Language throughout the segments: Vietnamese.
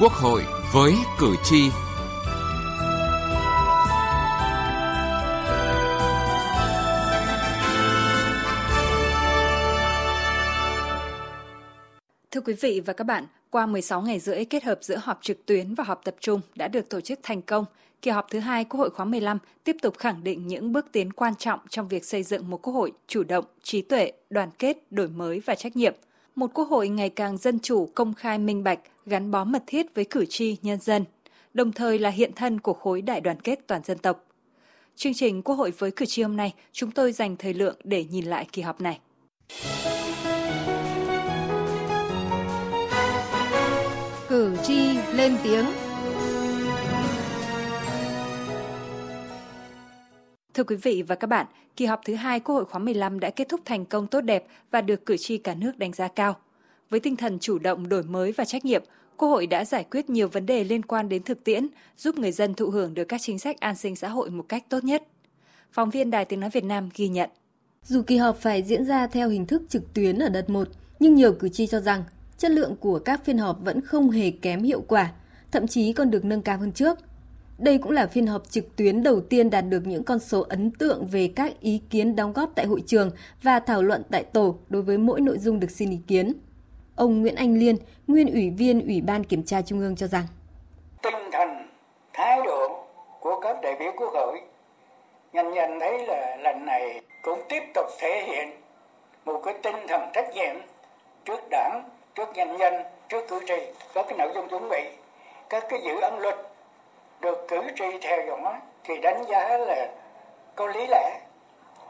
Quốc hội với cử tri. Thưa quý vị và các bạn, qua 16 ngày rưỡi kết hợp giữa họp trực tuyến và họp tập trung đã được tổ chức thành công, kỳ họp thứ hai Quốc hội khóa 15 tiếp tục khẳng định những bước tiến quan trọng trong việc xây dựng một quốc hội chủ động, trí tuệ, đoàn kết, đổi mới và trách nhiệm – một quốc hội ngày càng dân chủ, công khai minh bạch, gắn bó mật thiết với cử tri, nhân dân, đồng thời là hiện thân của khối đại đoàn kết toàn dân tộc. Chương trình Quốc hội với cử tri hôm nay, chúng tôi dành thời lượng để nhìn lại kỳ họp này. Cử tri lên tiếng Thưa quý vị và các bạn, kỳ họp thứ hai Quốc hội khóa 15 đã kết thúc thành công tốt đẹp và được cử tri cả nước đánh giá cao. Với tinh thần chủ động, đổi mới và trách nhiệm, Quốc hội đã giải quyết nhiều vấn đề liên quan đến thực tiễn, giúp người dân thụ hưởng được các chính sách an sinh xã hội một cách tốt nhất. Phóng viên Đài Tiếng Nói Việt Nam ghi nhận. Dù kỳ họp phải diễn ra theo hình thức trực tuyến ở đợt 1, nhưng nhiều cử tri cho rằng chất lượng của các phiên họp vẫn không hề kém hiệu quả, thậm chí còn được nâng cao hơn trước – đây cũng là phiên họp trực tuyến đầu tiên đạt được những con số ấn tượng về các ý kiến đóng góp tại hội trường và thảo luận tại tổ đối với mỗi nội dung được xin ý kiến. Ông Nguyễn Anh Liên, nguyên ủy viên Ủy ban Kiểm tra Trung ương cho rằng tinh thần, thái độ của các đại biểu quốc hội nhân dân thấy là lần này cũng tiếp tục thể hiện một cái tinh thần trách nhiệm trước đảng, trước nhân dân, trước cử tri, các cái nội dung chuẩn bị, các cái dự án luật được cử tri theo dõi thì đánh giá là có lý lẽ,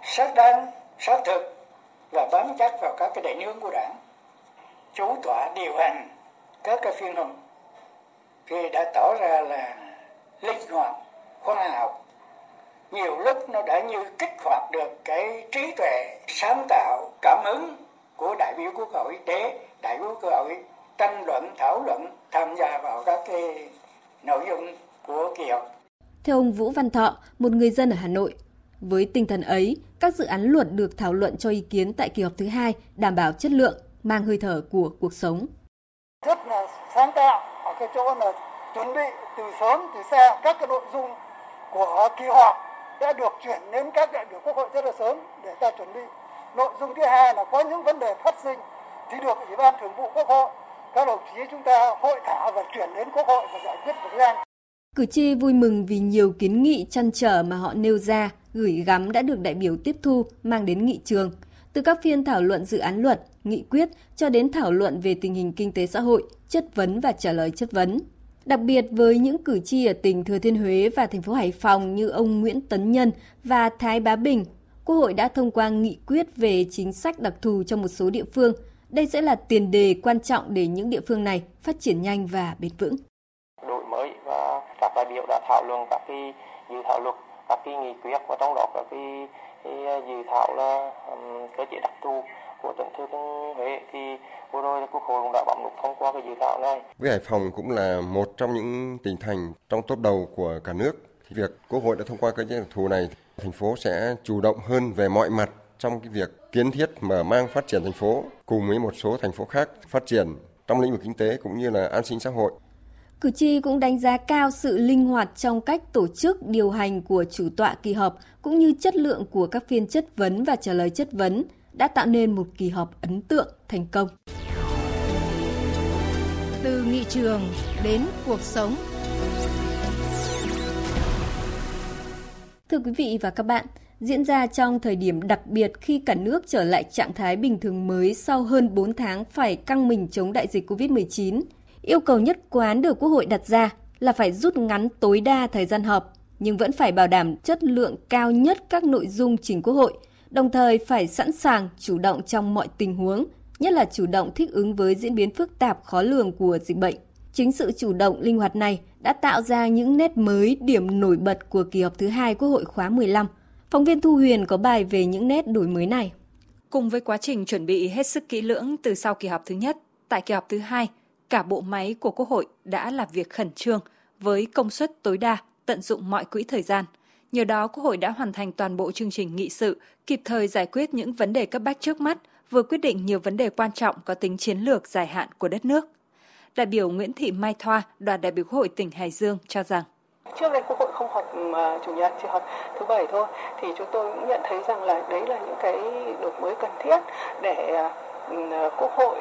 xác đáng, xác thực và bám chắc vào các cái định hướng của đảng, chủ tọa điều hành các cái phiên họp. Thì đã tỏ ra là linh hoạt, khoa học. Nhiều lúc nó đã như kích hoạt được cái trí tuệ sáng tạo, cảm hứng của đại biểu quốc hội để đại biểu quốc hội tranh luận, thảo luận, tham gia vào các cái nội dung của kỳ họp. Theo ông Vũ Văn Thọ, một người dân ở Hà Nội, với tinh thần ấy, các dự án luật được thảo luận cho ý kiến tại kỳ họp thứ hai đảm bảo chất lượng, mang hơi thở của cuộc sống. Rất là sáng tạo ở cái chỗ là chuẩn bị từ sớm từ xa các cái nội dung của kỳ họp đã được chuyển đến các đại biểu quốc hội rất là sớm để ta chuẩn bị. Nội dung thứ hai là có những vấn đề phát sinh thì được Ủy ban Thường vụ Quốc hội các đồng chí chúng ta hội thảo và chuyển đến Quốc hội và giải quyết được nhanh. Cử tri vui mừng vì nhiều kiến nghị chăn trở mà họ nêu ra, gửi gắm đã được đại biểu tiếp thu mang đến nghị trường. Từ các phiên thảo luận dự án luật, nghị quyết cho đến thảo luận về tình hình kinh tế xã hội, chất vấn và trả lời chất vấn. Đặc biệt với những cử tri ở tỉnh Thừa Thiên Huế và thành phố Hải Phòng như ông Nguyễn Tấn Nhân và Thái Bá Bình, Quốc hội đã thông qua nghị quyết về chính sách đặc thù cho một số địa phương. Đây sẽ là tiền đề quan trọng để những địa phương này phát triển nhanh và bền vững đại biểu đã thảo luận các cái dự thảo luật các cái nghị quyết và trong đó có cái, cái ờ, dự thảo là um, cơ chế đặc thù của tỉnh thừa thiên huế. Thì vừa rồi quốc hội cũng đã bấm nút thông qua cái dự thảo này. Với hải phòng cũng là một trong những tỉnh thành trong top đầu của cả nước thì việc quốc hội đã thông qua cơ chế đặc thù này thành phố sẽ chủ động hơn về mọi mặt trong cái việc kiến thiết mở mang phát triển thành phố cùng với một số thành phố khác phát triển trong lĩnh vực kinh tế cũng như là an sinh xã hội. Cử tri cũng đánh giá cao sự linh hoạt trong cách tổ chức điều hành của chủ tọa kỳ họp cũng như chất lượng của các phiên chất vấn và trả lời chất vấn đã tạo nên một kỳ họp ấn tượng thành công. Từ nghị trường đến cuộc sống. Thưa quý vị và các bạn, diễn ra trong thời điểm đặc biệt khi cả nước trở lại trạng thái bình thường mới sau hơn 4 tháng phải căng mình chống đại dịch COVID-19 Yêu cầu nhất quán được Quốc hội đặt ra là phải rút ngắn tối đa thời gian họp, nhưng vẫn phải bảo đảm chất lượng cao nhất các nội dung trình Quốc hội, đồng thời phải sẵn sàng chủ động trong mọi tình huống, nhất là chủ động thích ứng với diễn biến phức tạp khó lường của dịch bệnh. Chính sự chủ động linh hoạt này đã tạo ra những nét mới điểm nổi bật của kỳ họp thứ hai Quốc hội khóa 15. Phóng viên Thu Huyền có bài về những nét đổi mới này. Cùng với quá trình chuẩn bị hết sức kỹ lưỡng từ sau kỳ họp thứ nhất, tại kỳ họp thứ hai, cả bộ máy của Quốc hội đã làm việc khẩn trương với công suất tối đa, tận dụng mọi quỹ thời gian. Nhờ đó, Quốc hội đã hoàn thành toàn bộ chương trình nghị sự, kịp thời giải quyết những vấn đề cấp bách trước mắt, vừa quyết định nhiều vấn đề quan trọng có tính chiến lược dài hạn của đất nước. Đại biểu Nguyễn Thị Mai Thoa, đoàn đại biểu Quốc hội tỉnh Hải Dương cho rằng trước đây quốc hội không họp chủ nhật chỉ họp thứ bảy thôi thì chúng tôi cũng nhận thấy rằng là đấy là những cái đổi mới cần thiết để ừ, quốc hội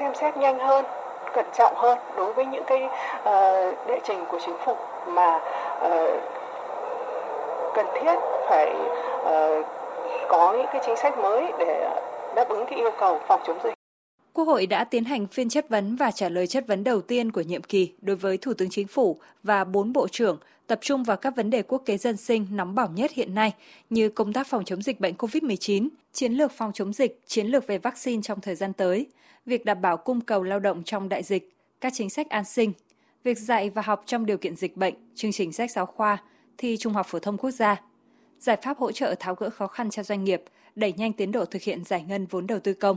xem xét nhanh hơn cẩn trọng hơn đối với những cái uh, đệ trình của chính phủ mà uh, cần thiết phải uh, có những cái chính sách mới để đáp ứng cái yêu cầu phòng chống dịch. Quốc hội đã tiến hành phiên chất vấn và trả lời chất vấn đầu tiên của nhiệm kỳ đối với Thủ tướng Chính phủ và bốn bộ trưởng, tập trung vào các vấn đề quốc kế dân sinh nóng bỏng nhất hiện nay như công tác phòng chống dịch bệnh COVID-19, chiến lược phòng chống dịch, chiến lược về vaccine trong thời gian tới, việc đảm bảo cung cầu lao động trong đại dịch, các chính sách an sinh, việc dạy và học trong điều kiện dịch bệnh, chương trình sách giáo khoa, thi Trung học phổ thông quốc gia, giải pháp hỗ trợ tháo gỡ khó khăn cho doanh nghiệp, đẩy nhanh tiến độ thực hiện giải ngân vốn đầu tư công.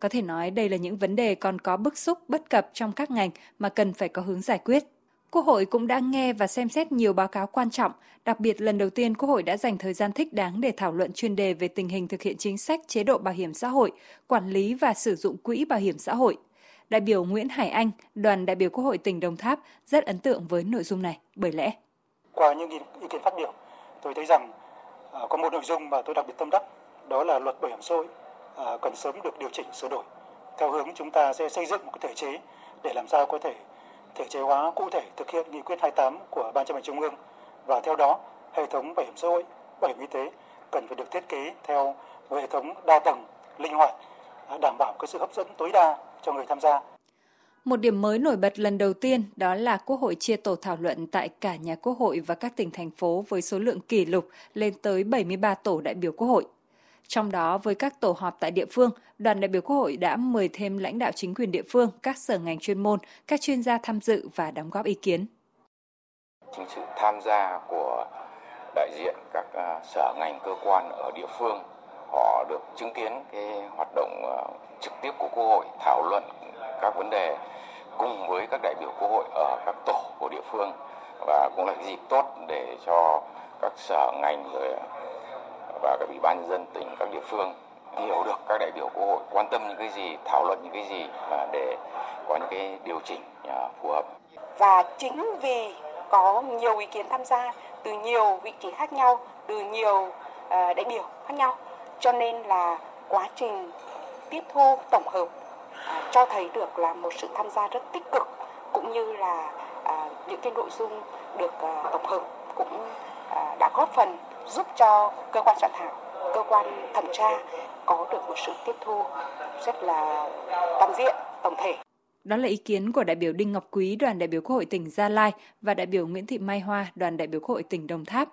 Có thể nói đây là những vấn đề còn có bức xúc bất cập trong các ngành mà cần phải có hướng giải quyết. Quốc hội cũng đã nghe và xem xét nhiều báo cáo quan trọng, đặc biệt lần đầu tiên Quốc hội đã dành thời gian thích đáng để thảo luận chuyên đề về tình hình thực hiện chính sách chế độ bảo hiểm xã hội, quản lý và sử dụng quỹ bảo hiểm xã hội. Đại biểu Nguyễn Hải Anh, đoàn đại biểu Quốc hội tỉnh Đồng Tháp rất ấn tượng với nội dung này bởi lẽ qua những ý kiến phát biểu, tôi thấy rằng à, có một nội dung mà tôi đặc biệt tâm đắc, đó là luật bảo hiểm xã hội à, cần sớm được điều chỉnh sửa đổi theo hướng chúng ta sẽ xây dựng một cái thể chế để làm sao có thể thể chế hóa cụ thể thực hiện nghị quyết 28 của Ban chấp hành Trung ương và theo đó hệ thống bảo hiểm xã hội, bảo hiểm y tế cần phải được thiết kế theo hệ thống đa tầng, linh hoạt, à, đảm bảo cái sự hấp dẫn tối đa cho người tham gia. Một điểm mới nổi bật lần đầu tiên đó là Quốc hội chia tổ thảo luận tại cả nhà Quốc hội và các tỉnh thành phố với số lượng kỷ lục lên tới 73 tổ đại biểu Quốc hội. Trong đó với các tổ họp tại địa phương, đoàn đại biểu Quốc hội đã mời thêm lãnh đạo chính quyền địa phương, các sở ngành chuyên môn, các chuyên gia tham dự và đóng góp ý kiến. Chính sự tham gia của đại diện các à, sở ngành cơ quan ở địa phương, họ được chứng kiến cái hoạt động à, trực tiếp của Quốc hội thảo luận các vấn đề cùng với các đại biểu Quốc hội ở các tổ của địa phương và cũng là dịp tốt để cho các sở ngành rồi và các ủy ban nhân dân tỉnh, các địa phương hiểu được các đại biểu quốc hội, quan tâm những cái gì, thảo luận những cái gì và để có những cái điều chỉnh à, phù hợp. Và chính vì có nhiều ý kiến tham gia từ nhiều vị trí khác nhau, từ nhiều à, đại biểu khác nhau, cho nên là quá trình tiếp thu tổng hợp à, cho thấy được là một sự tham gia rất tích cực, cũng như là những cái nội dung được tổng hợp cũng đã góp phần giúp cho cơ quan soạn thảo, cơ quan thẩm tra có được một sự tiếp thu rất là toàn diện, tổng thể. Đó là ý kiến của đại biểu Đinh Ngọc Quý, đoàn đại biểu Quốc hội tỉnh Gia Lai và đại biểu Nguyễn Thị Mai Hoa, đoàn đại biểu Quốc hội tỉnh Đồng Tháp.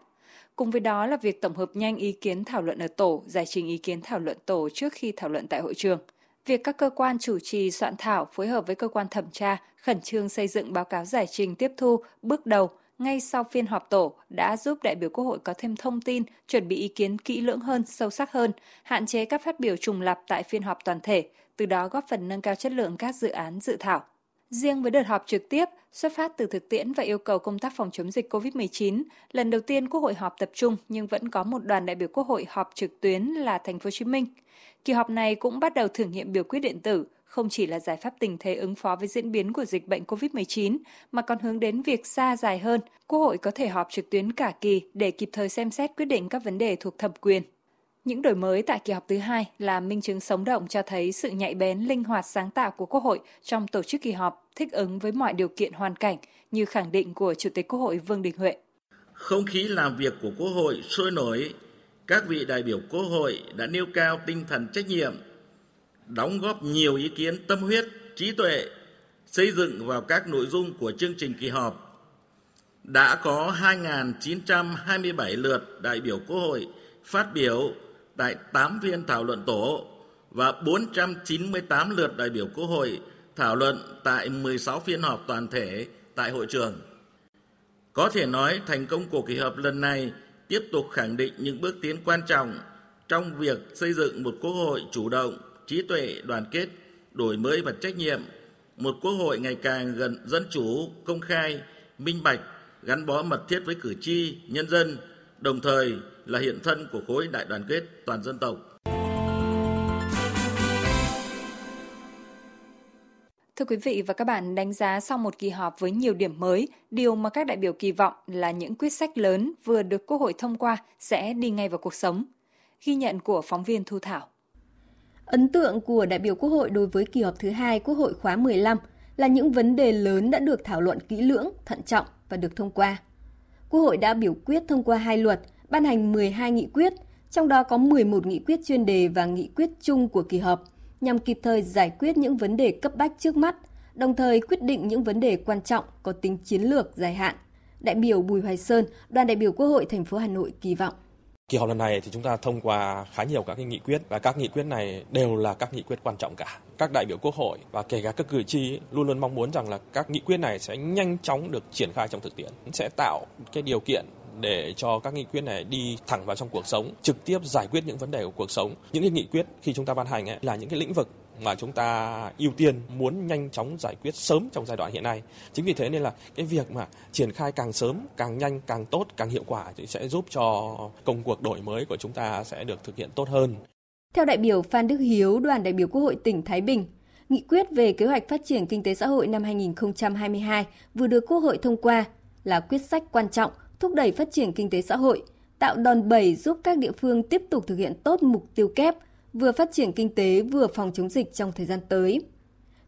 Cùng với đó là việc tổng hợp nhanh ý kiến thảo luận ở tổ, giải trình ý kiến thảo luận tổ trước khi thảo luận tại hội trường. Việc các cơ quan chủ trì soạn thảo phối hợp với cơ quan thẩm tra khẩn trương xây dựng báo cáo giải trình tiếp thu bước đầu ngay sau phiên họp tổ đã giúp đại biểu Quốc hội có thêm thông tin, chuẩn bị ý kiến kỹ lưỡng hơn, sâu sắc hơn, hạn chế các phát biểu trùng lặp tại phiên họp toàn thể, từ đó góp phần nâng cao chất lượng các dự án dự thảo. Riêng với đợt họp trực tiếp, xuất phát từ thực tiễn và yêu cầu công tác phòng chống dịch COVID-19, lần đầu tiên Quốc hội họp tập trung nhưng vẫn có một đoàn đại biểu Quốc hội họp trực tuyến là Thành phố Hồ Chí Minh. Kỳ họp này cũng bắt đầu thử nghiệm biểu quyết điện tử, không chỉ là giải pháp tình thế ứng phó với diễn biến của dịch bệnh COVID-19 mà còn hướng đến việc xa dài hơn, Quốc hội có thể họp trực tuyến cả kỳ để kịp thời xem xét quyết định các vấn đề thuộc thẩm quyền. Những đổi mới tại kỳ họp thứ hai là minh chứng sống động cho thấy sự nhạy bén, linh hoạt sáng tạo của Quốc hội trong tổ chức kỳ họp, thích ứng với mọi điều kiện hoàn cảnh như khẳng định của Chủ tịch Quốc hội Vương Đình Huệ. Không khí làm việc của Quốc hội sôi nổi, các vị đại biểu Quốc hội đã nêu cao tinh thần trách nhiệm, đóng góp nhiều ý kiến tâm huyết, trí tuệ, xây dựng vào các nội dung của chương trình kỳ họp. Đã có 2.927 lượt đại biểu Quốc hội phát biểu tại 8 phiên thảo luận tổ và 498 lượt đại biểu Quốc hội thảo luận tại 16 phiên họp toàn thể tại hội trường. Có thể nói thành công của kỳ họp lần này tiếp tục khẳng định những bước tiến quan trọng trong việc xây dựng một quốc hội chủ động, trí tuệ, đoàn kết, đổi mới và trách nhiệm, một quốc hội ngày càng gần dân chủ, công khai, minh bạch, gắn bó mật thiết với cử tri, nhân dân, đồng thời là hiện thân của khối đại đoàn kết toàn dân tộc. Thưa quý vị và các bạn, đánh giá sau một kỳ họp với nhiều điểm mới, điều mà các đại biểu kỳ vọng là những quyết sách lớn vừa được Quốc hội thông qua sẽ đi ngay vào cuộc sống. Ghi nhận của phóng viên Thu Thảo. Ấn tượng của đại biểu Quốc hội đối với kỳ họp thứ hai Quốc hội khóa 15 là những vấn đề lớn đã được thảo luận kỹ lưỡng, thận trọng và được thông qua. Quốc hội đã biểu quyết thông qua hai luật, ban hành 12 nghị quyết, trong đó có 11 nghị quyết chuyên đề và nghị quyết chung của kỳ họp, nhằm kịp thời giải quyết những vấn đề cấp bách trước mắt, đồng thời quyết định những vấn đề quan trọng có tính chiến lược dài hạn. Đại biểu Bùi Hoài Sơn, đoàn đại biểu Quốc hội thành phố Hà Nội kỳ vọng Kỳ họp lần này thì chúng ta thông qua khá nhiều các cái nghị quyết và các nghị quyết này đều là các nghị quyết quan trọng cả. Các đại biểu quốc hội và kể cả các cử tri luôn luôn mong muốn rằng là các nghị quyết này sẽ nhanh chóng được triển khai trong thực tiễn, sẽ tạo cái điều kiện để cho các nghị quyết này đi thẳng vào trong cuộc sống, trực tiếp giải quyết những vấn đề của cuộc sống. Những cái nghị quyết khi chúng ta ban hành ấy, là những cái lĩnh vực mà chúng ta ưu tiên muốn nhanh chóng giải quyết sớm trong giai đoạn hiện nay. Chính vì thế nên là cái việc mà triển khai càng sớm, càng nhanh, càng tốt, càng hiệu quả thì sẽ giúp cho công cuộc đổi mới của chúng ta sẽ được thực hiện tốt hơn. Theo đại biểu Phan Đức Hiếu, đoàn đại biểu Quốc hội tỉnh Thái Bình, nghị quyết về kế hoạch phát triển kinh tế xã hội năm 2022 vừa được Quốc hội thông qua là quyết sách quan trọng thúc đẩy phát triển kinh tế xã hội, tạo đòn bẩy giúp các địa phương tiếp tục thực hiện tốt mục tiêu kép vừa phát triển kinh tế vừa phòng chống dịch trong thời gian tới.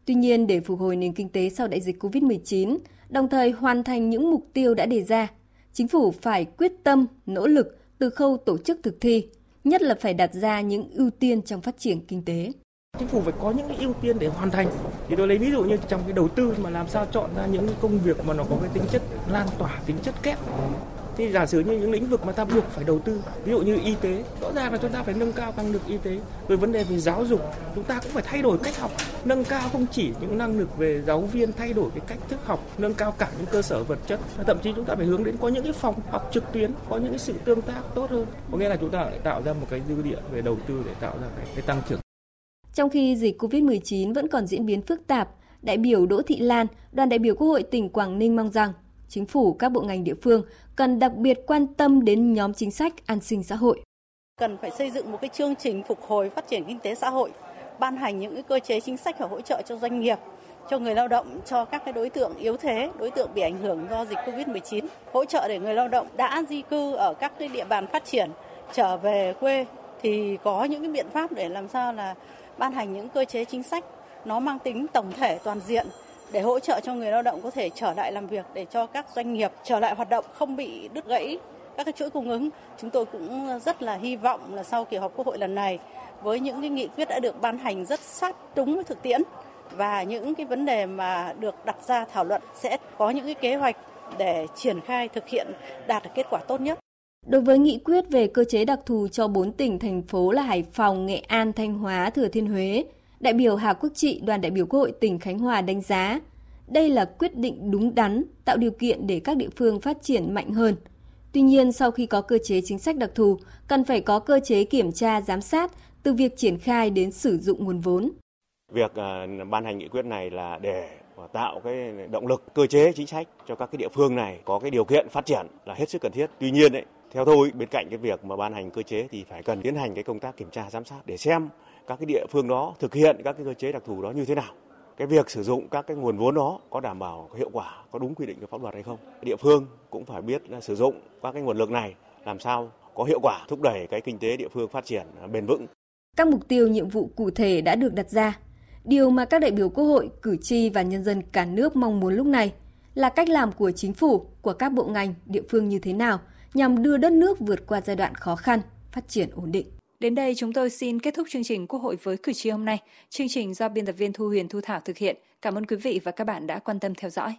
Tuy nhiên, để phục hồi nền kinh tế sau đại dịch COVID-19, đồng thời hoàn thành những mục tiêu đã đề ra, chính phủ phải quyết tâm, nỗ lực từ khâu tổ chức thực thi, nhất là phải đặt ra những ưu tiên trong phát triển kinh tế. Chính phủ phải có những ưu tiên để hoàn thành. Thì tôi lấy ví dụ như trong cái đầu tư mà làm sao chọn ra những công việc mà nó có cái tính chất lan tỏa, tính chất kép thì giả sử như những lĩnh vực mà ta buộc phải đầu tư ví dụ như y tế rõ ràng là chúng ta phải nâng cao năng lực y tế. Rồi vấn đề về giáo dục chúng ta cũng phải thay đổi cách học. Nâng cao không chỉ những năng lực về giáo viên thay đổi cái cách thức học nâng cao cả những cơ sở vật chất và thậm chí chúng ta phải hướng đến có những cái phòng học trực tuyến có những cái sự tương tác tốt hơn. Có nghĩa là chúng ta lại tạo ra một cái dư địa về đầu tư để tạo ra cái, cái tăng trưởng. Trong khi dịch Covid-19 vẫn còn diễn biến phức tạp, đại biểu Đỗ Thị Lan, đoàn đại biểu Quốc hội tỉnh Quảng Ninh mong rằng chính phủ, các bộ ngành địa phương cần đặc biệt quan tâm đến nhóm chính sách an sinh xã hội. Cần phải xây dựng một cái chương trình phục hồi phát triển kinh tế xã hội, ban hành những cái cơ chế chính sách và hỗ trợ cho doanh nghiệp, cho người lao động, cho các cái đối tượng yếu thế, đối tượng bị ảnh hưởng do dịch Covid-19, hỗ trợ để người lao động đã di cư ở các cái địa bàn phát triển trở về quê thì có những cái biện pháp để làm sao là ban hành những cơ chế chính sách nó mang tính tổng thể toàn diện để hỗ trợ cho người lao động có thể trở lại làm việc để cho các doanh nghiệp trở lại hoạt động không bị đứt gãy các cái chuỗi cung ứng. Chúng tôi cũng rất là hy vọng là sau kỳ họp Quốc hội lần này với những cái nghị quyết đã được ban hành rất sát đúng với thực tiễn và những cái vấn đề mà được đặt ra thảo luận sẽ có những cái kế hoạch để triển khai thực hiện đạt được kết quả tốt nhất. Đối với nghị quyết về cơ chế đặc thù cho 4 tỉnh thành phố là Hải Phòng, Nghệ An, Thanh Hóa, Thừa Thiên Huế, Đại biểu Hà Quốc Trị, đoàn đại biểu Quốc hội tỉnh Khánh Hòa đánh giá đây là quyết định đúng đắn, tạo điều kiện để các địa phương phát triển mạnh hơn. Tuy nhiên, sau khi có cơ chế chính sách đặc thù, cần phải có cơ chế kiểm tra, giám sát từ việc triển khai đến sử dụng nguồn vốn. Việc à, ban hành nghị quyết này là để tạo cái động lực cơ chế chính sách cho các cái địa phương này có cái điều kiện phát triển là hết sức cần thiết. Tuy nhiên đấy, theo tôi bên cạnh cái việc mà ban hành cơ chế thì phải cần tiến hành cái công tác kiểm tra giám sát để xem các cái địa phương đó thực hiện các cái cơ chế đặc thù đó như thế nào? Cái việc sử dụng các cái nguồn vốn đó có đảm bảo hiệu quả, có đúng quy định của pháp luật hay không? Địa phương cũng phải biết là sử dụng các cái nguồn lực này làm sao có hiệu quả, thúc đẩy cái kinh tế địa phương phát triển bền vững. Các mục tiêu, nhiệm vụ cụ thể đã được đặt ra. Điều mà các đại biểu quốc hội, cử tri và nhân dân cả nước mong muốn lúc này là cách làm của chính phủ, của các bộ ngành, địa phương như thế nào nhằm đưa đất nước vượt qua giai đoạn khó khăn, phát triển ổn định. Đến đây chúng tôi xin kết thúc chương trình Quốc hội với cử tri hôm nay. Chương trình do biên tập viên Thu Huyền Thu Thảo thực hiện. Cảm ơn quý vị và các bạn đã quan tâm theo dõi.